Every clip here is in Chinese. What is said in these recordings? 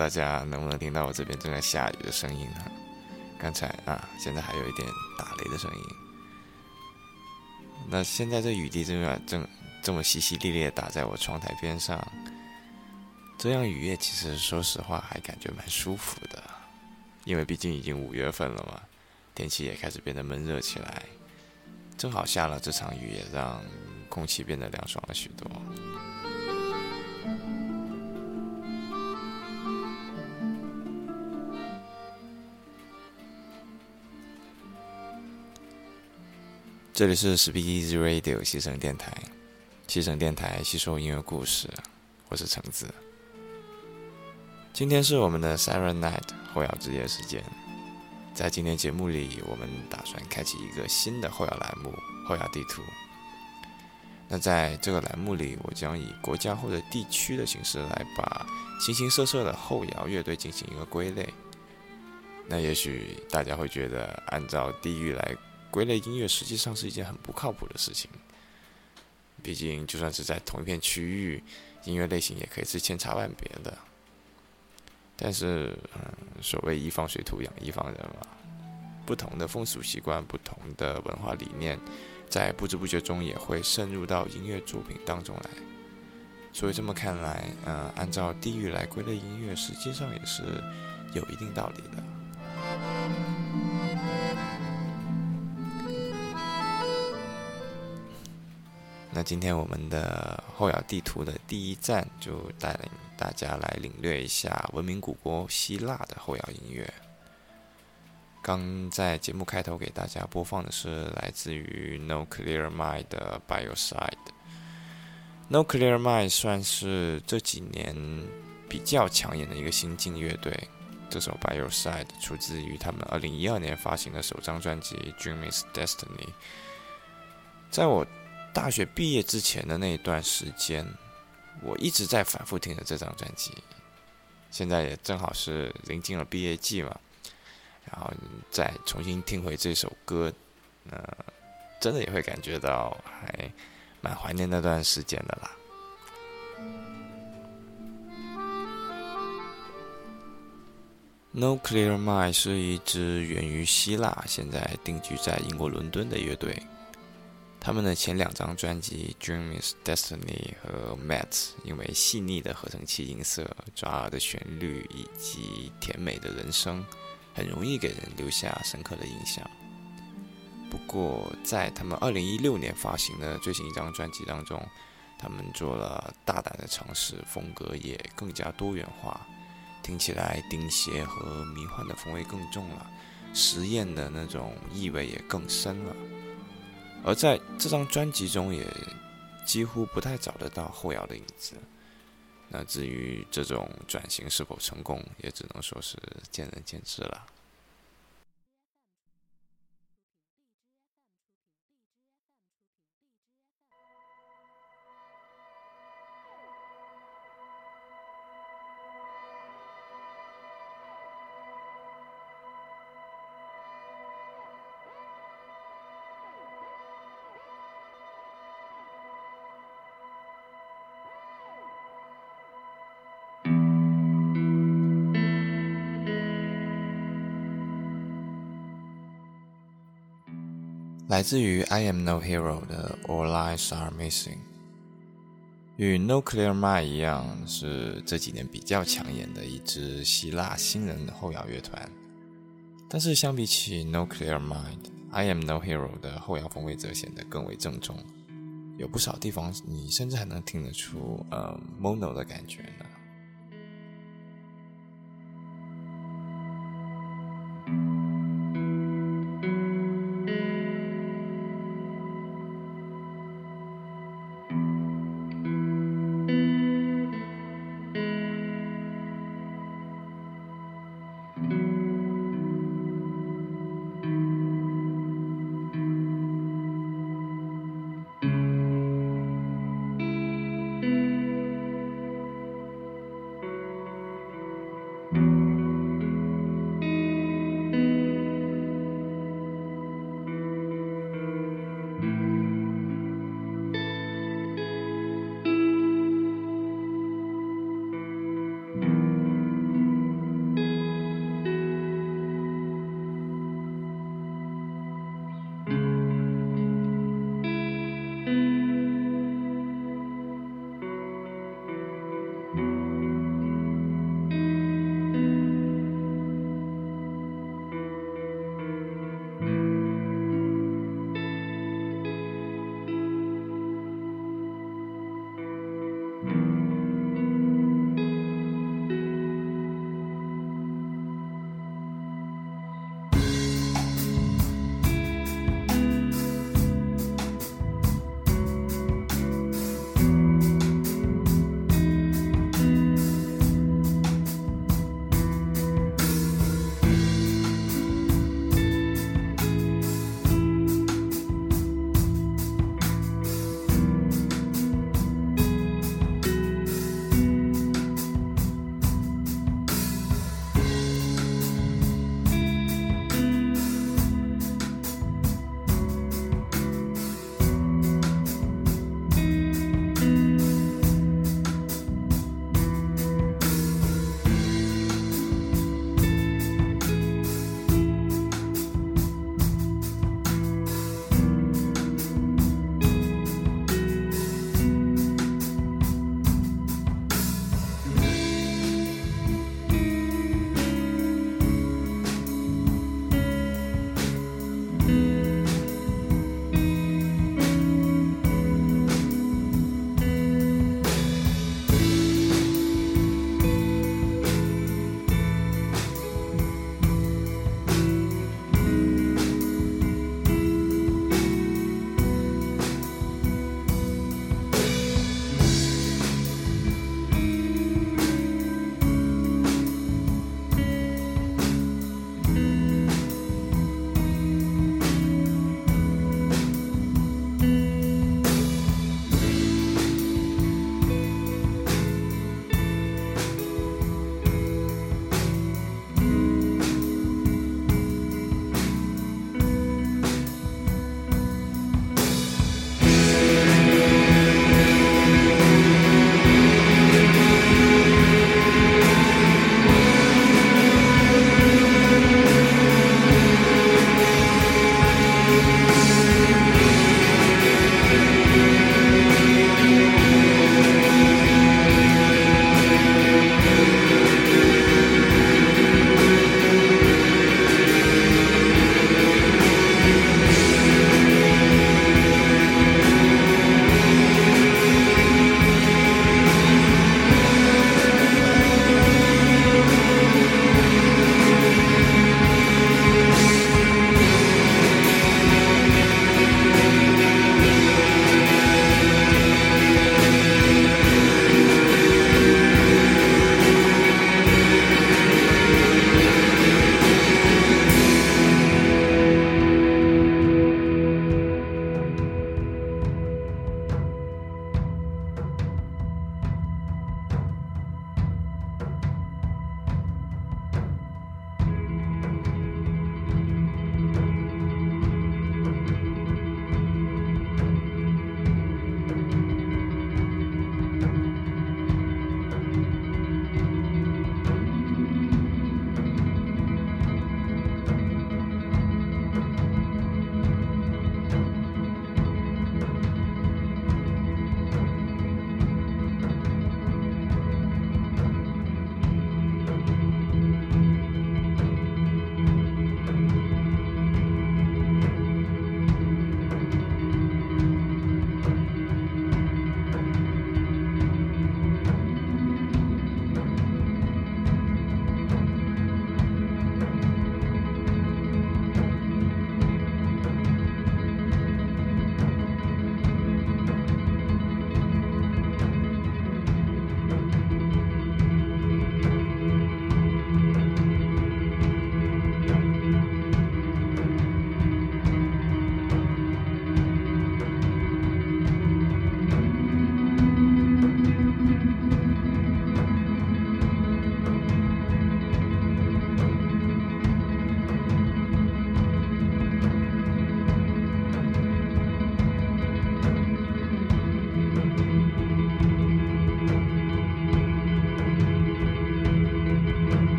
大家能不能听到我这边正在下雨的声音呢？刚才啊，现在还有一点打雷的声音。那现在这雨滴正正这么淅淅沥沥打在我窗台边上，这样雨夜其实说实话还感觉蛮舒服的，因为毕竟已经五月份了嘛，天气也开始变得闷热起来，正好下了这场雨也让空气变得凉爽了许多。这里是 Speak Easy Radio 西城电台，西城电台吸收音乐故事，我是橙子。今天是我们的 Siren Night 后摇之夜时间，在今天节目里，我们打算开启一个新的后摇栏目——后摇地图。那在这个栏目里，我将以国家或者地区的形式来把形形色色的后摇乐队进行一个归类。那也许大家会觉得，按照地域来。归类音乐实际上是一件很不靠谱的事情，毕竟就算是在同一片区域，音乐类型也可以是千差万别的。但是，嗯，所谓一方水土养一方人嘛，不同的风俗习惯、不同的文化理念，在不知不觉中也会渗入到音乐作品当中来。所以这么看来，嗯，按照地域来归类音乐，实际上也是有一定道理的。那今天我们的后摇地图的第一站，就带领大家来领略一下文明古国希腊的后摇音乐。刚在节目开头给大家播放的是来自于 No Clear Mind 的 By Your Side。No Clear Mind 算是这几年比较抢眼的一个新晋乐队。这首 By Your Side 出自于他们2012年发行的首张专辑《Dream Is Destiny》。在我大学毕业之前的那一段时间，我一直在反复听着这张专辑。现在也正好是临近了毕业季嘛，然后再重新听回这首歌，呃，真的也会感觉到还蛮怀念那段时间的啦。No Clear Mind 是一支源于希腊，现在定居在英国伦敦的乐队。他们的前两张专辑《Dream Is Destiny》和《Met》，因为细腻的合成器音色、抓耳的旋律以及甜美的人声，很容易给人留下深刻的印象。不过，在他们2016年发行的最新一张专辑当中，他们做了大胆的尝试，风格也更加多元化，听起来钉鞋和迷幻的风味更重了，实验的那种意味也更深了。而在这张专辑中，也几乎不太找得到后摇的影子。那至于这种转型是否成功，也只能说是见仁见智了。来自于 I Am No Hero 的 All Lives Are Missing，与 No Clear Mind 一样，是这几年比较抢眼的一支希腊新人后摇乐团。但是相比起 No Clear Mind，I Am No Hero 的后摇风味则显得更为正宗，有不少地方你甚至还能听得出呃 Mono 的感觉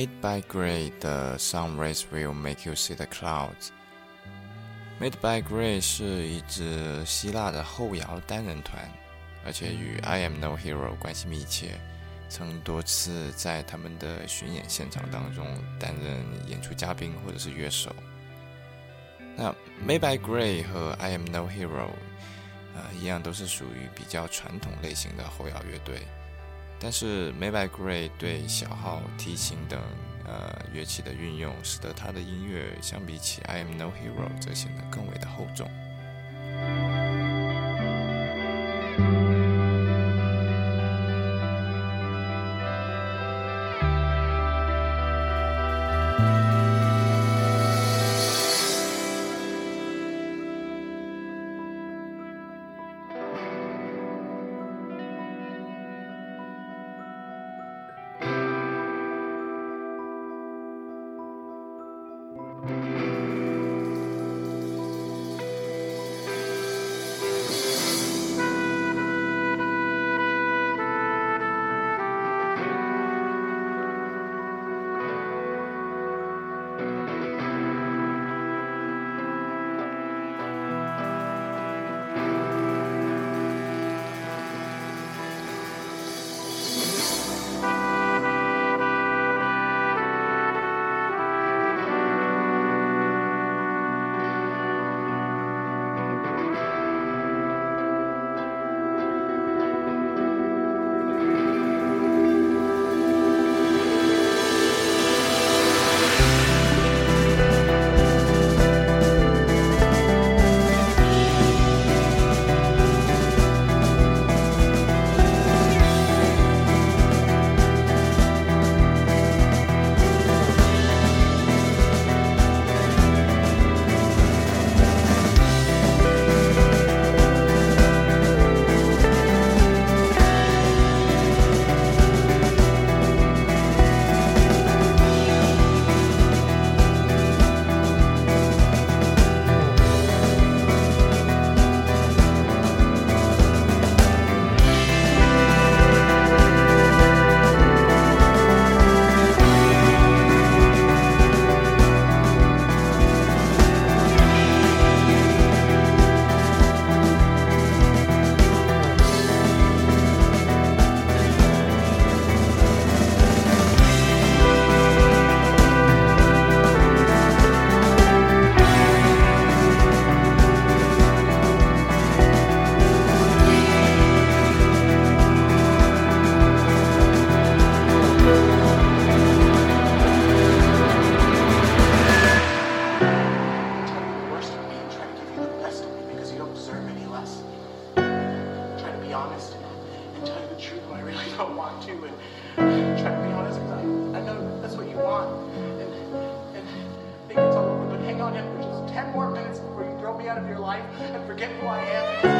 Made by Gray 的 Some Rays Will Make You See the Clouds。Made by Gray 是一支希腊的后摇单人团，而且与 I Am No Hero 关系密切，曾多次在他们的巡演现场当中担任演出嘉宾或者是乐手。那 Made by Gray 和 I Am No Hero，呃，一样都是属于比较传统类型的后摇乐队。但是 Made by Gray 对小号、提琴等呃乐器的运用，使得他的音乐相比起 I Am No Hero 则显得更为的厚重。don't want to and try to be honest because I, I know that's what you want. And, and think it's all over, but hang on for just 10 more minutes before you throw me out of your life and forget who I am.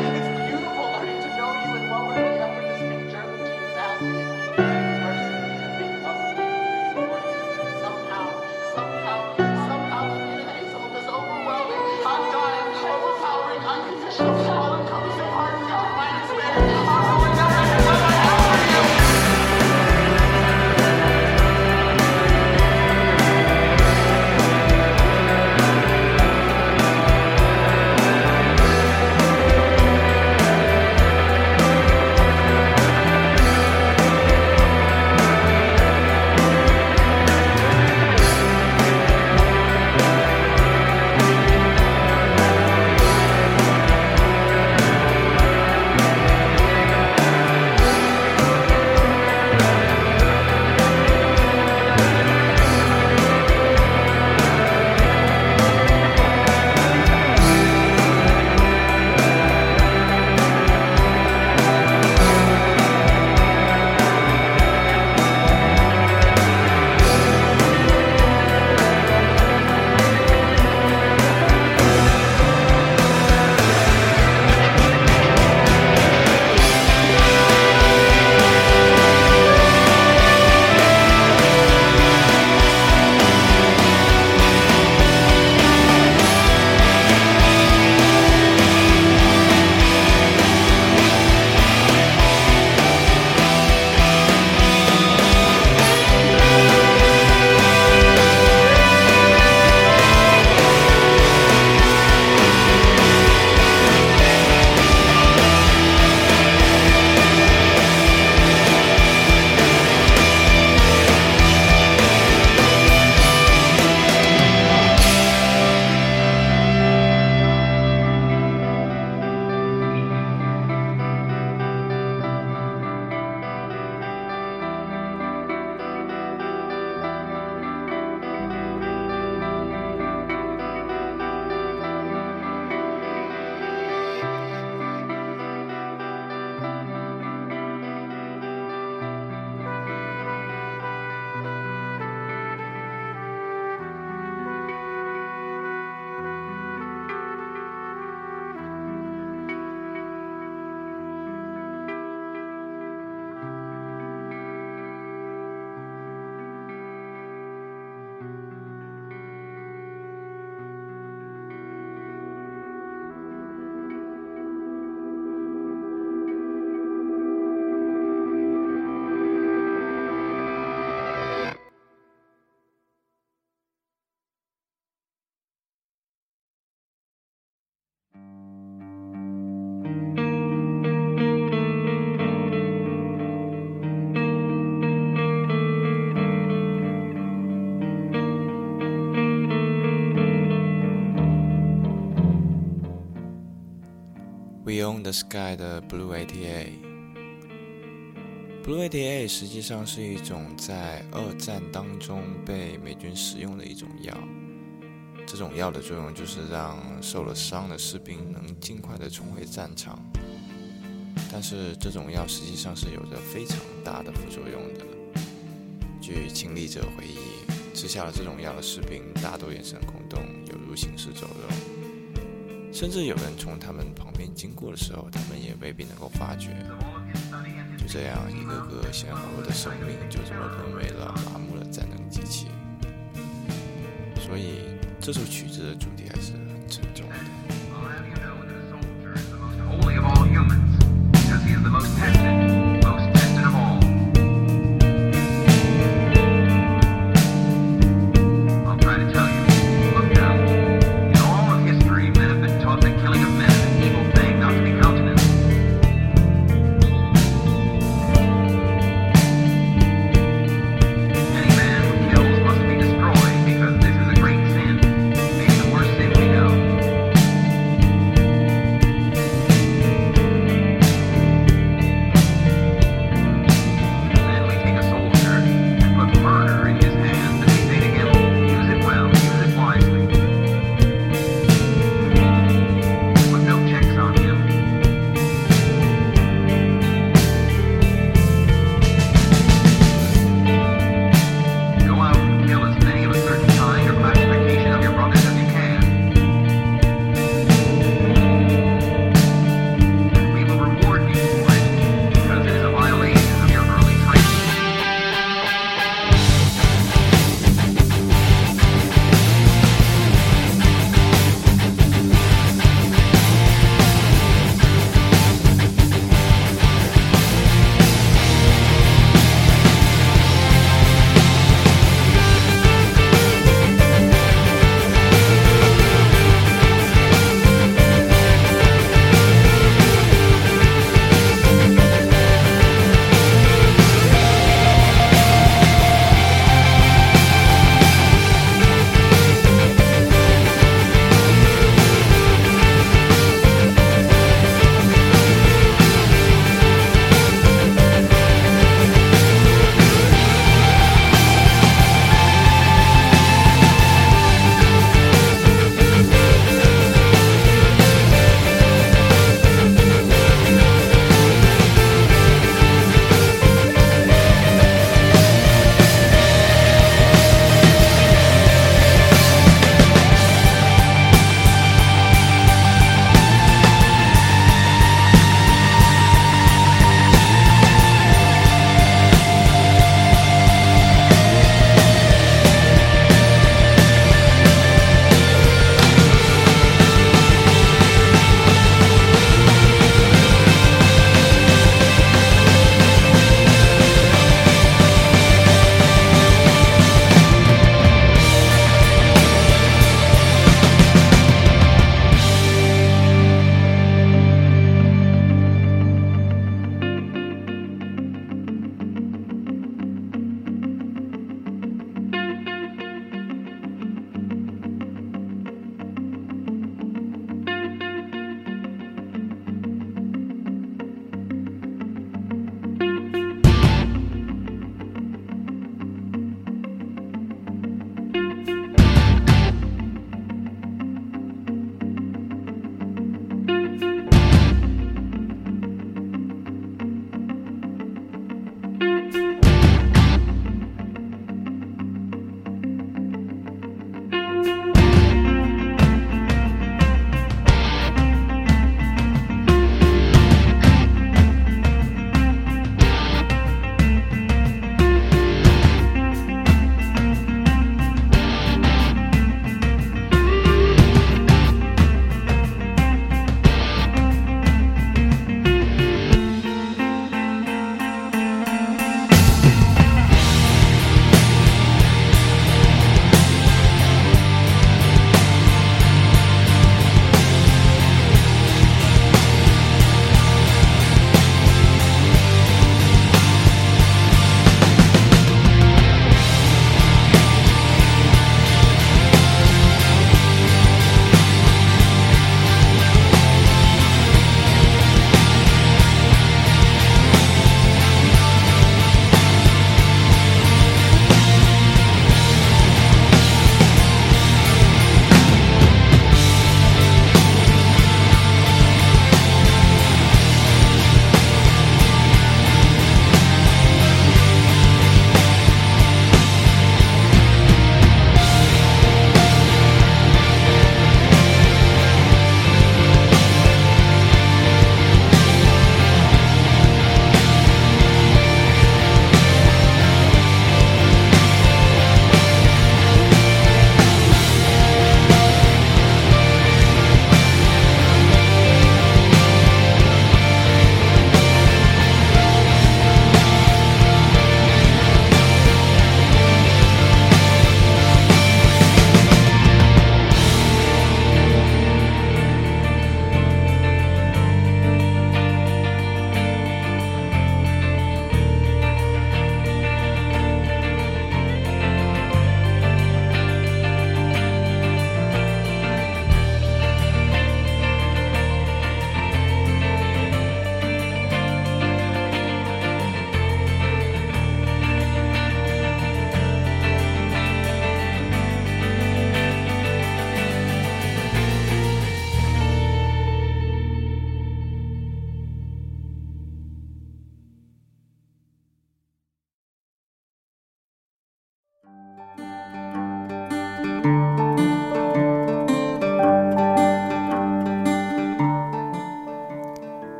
Beyond the Sky》的 Blue ATA。Blue ATA 实际上是一种在二战当中被美军使用的一种药。这种药的作用就是让受了伤的士兵能尽快的重回战场。但是这种药实际上是有着非常大的副作用的。据亲历者回忆，吃下了这种药的士兵大多眼神空洞，犹如行尸走肉。甚至有人从他们旁边经过的时候，他们也未必能够发觉。就这样，一个个鲜活的生命就这么沦为了麻木的战争机器。所以，这首曲子的主题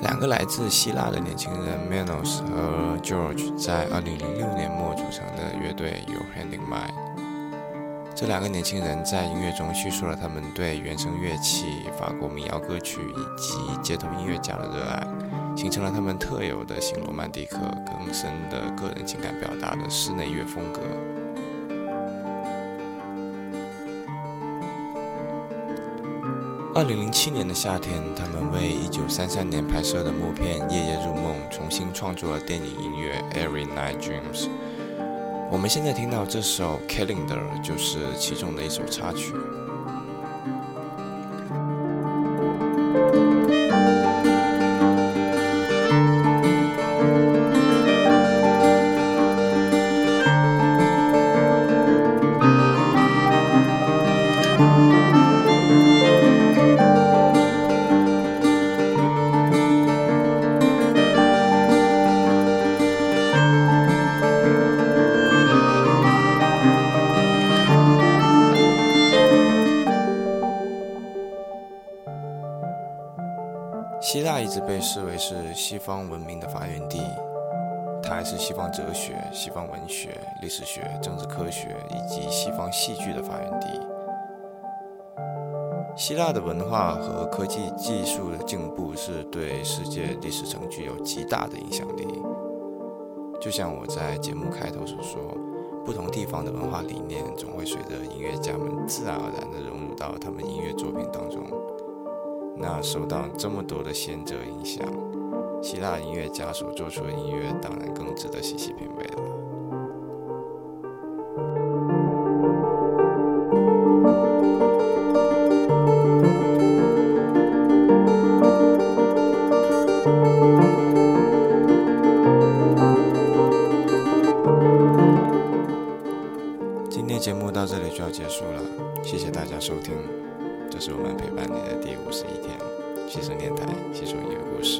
两个来自希腊的年轻人 Manos 和 George 在2006年末组成的乐队 You Hand in Mine。这两个年轻人在音乐中叙述了他们对原声乐器、法国民谣歌曲以及街头音乐家的热爱，形成了他们特有的新罗曼蒂克、更深的个人情感表达的室内乐风格。二零零七年的夏天，他们为一九三三年拍摄的默片《夜夜入梦》重新创作了电影音乐《Every Night Dreams》。我们现在听到这首《Calendar》就是其中的一首插曲。希腊一直被视为是西方文明的发源地，它还是西方哲学、西方文学、历史学、政治科学以及西方戏剧的发源地。希腊的文化和科技技术的进步是对世界历史城具有极大的影响力。就像我在节目开头所说，不同地方的文化理念总会随着音乐家们自然而然地融入到他们音乐作品当中。那受到这么多的先者影响，希腊音乐家所做出的音乐当然更值得细细品味了。今天节目到这里就要结束了，谢谢大家收听。这是我们陪伴你的第五十一天，牺牲电台，吸收音乐故事，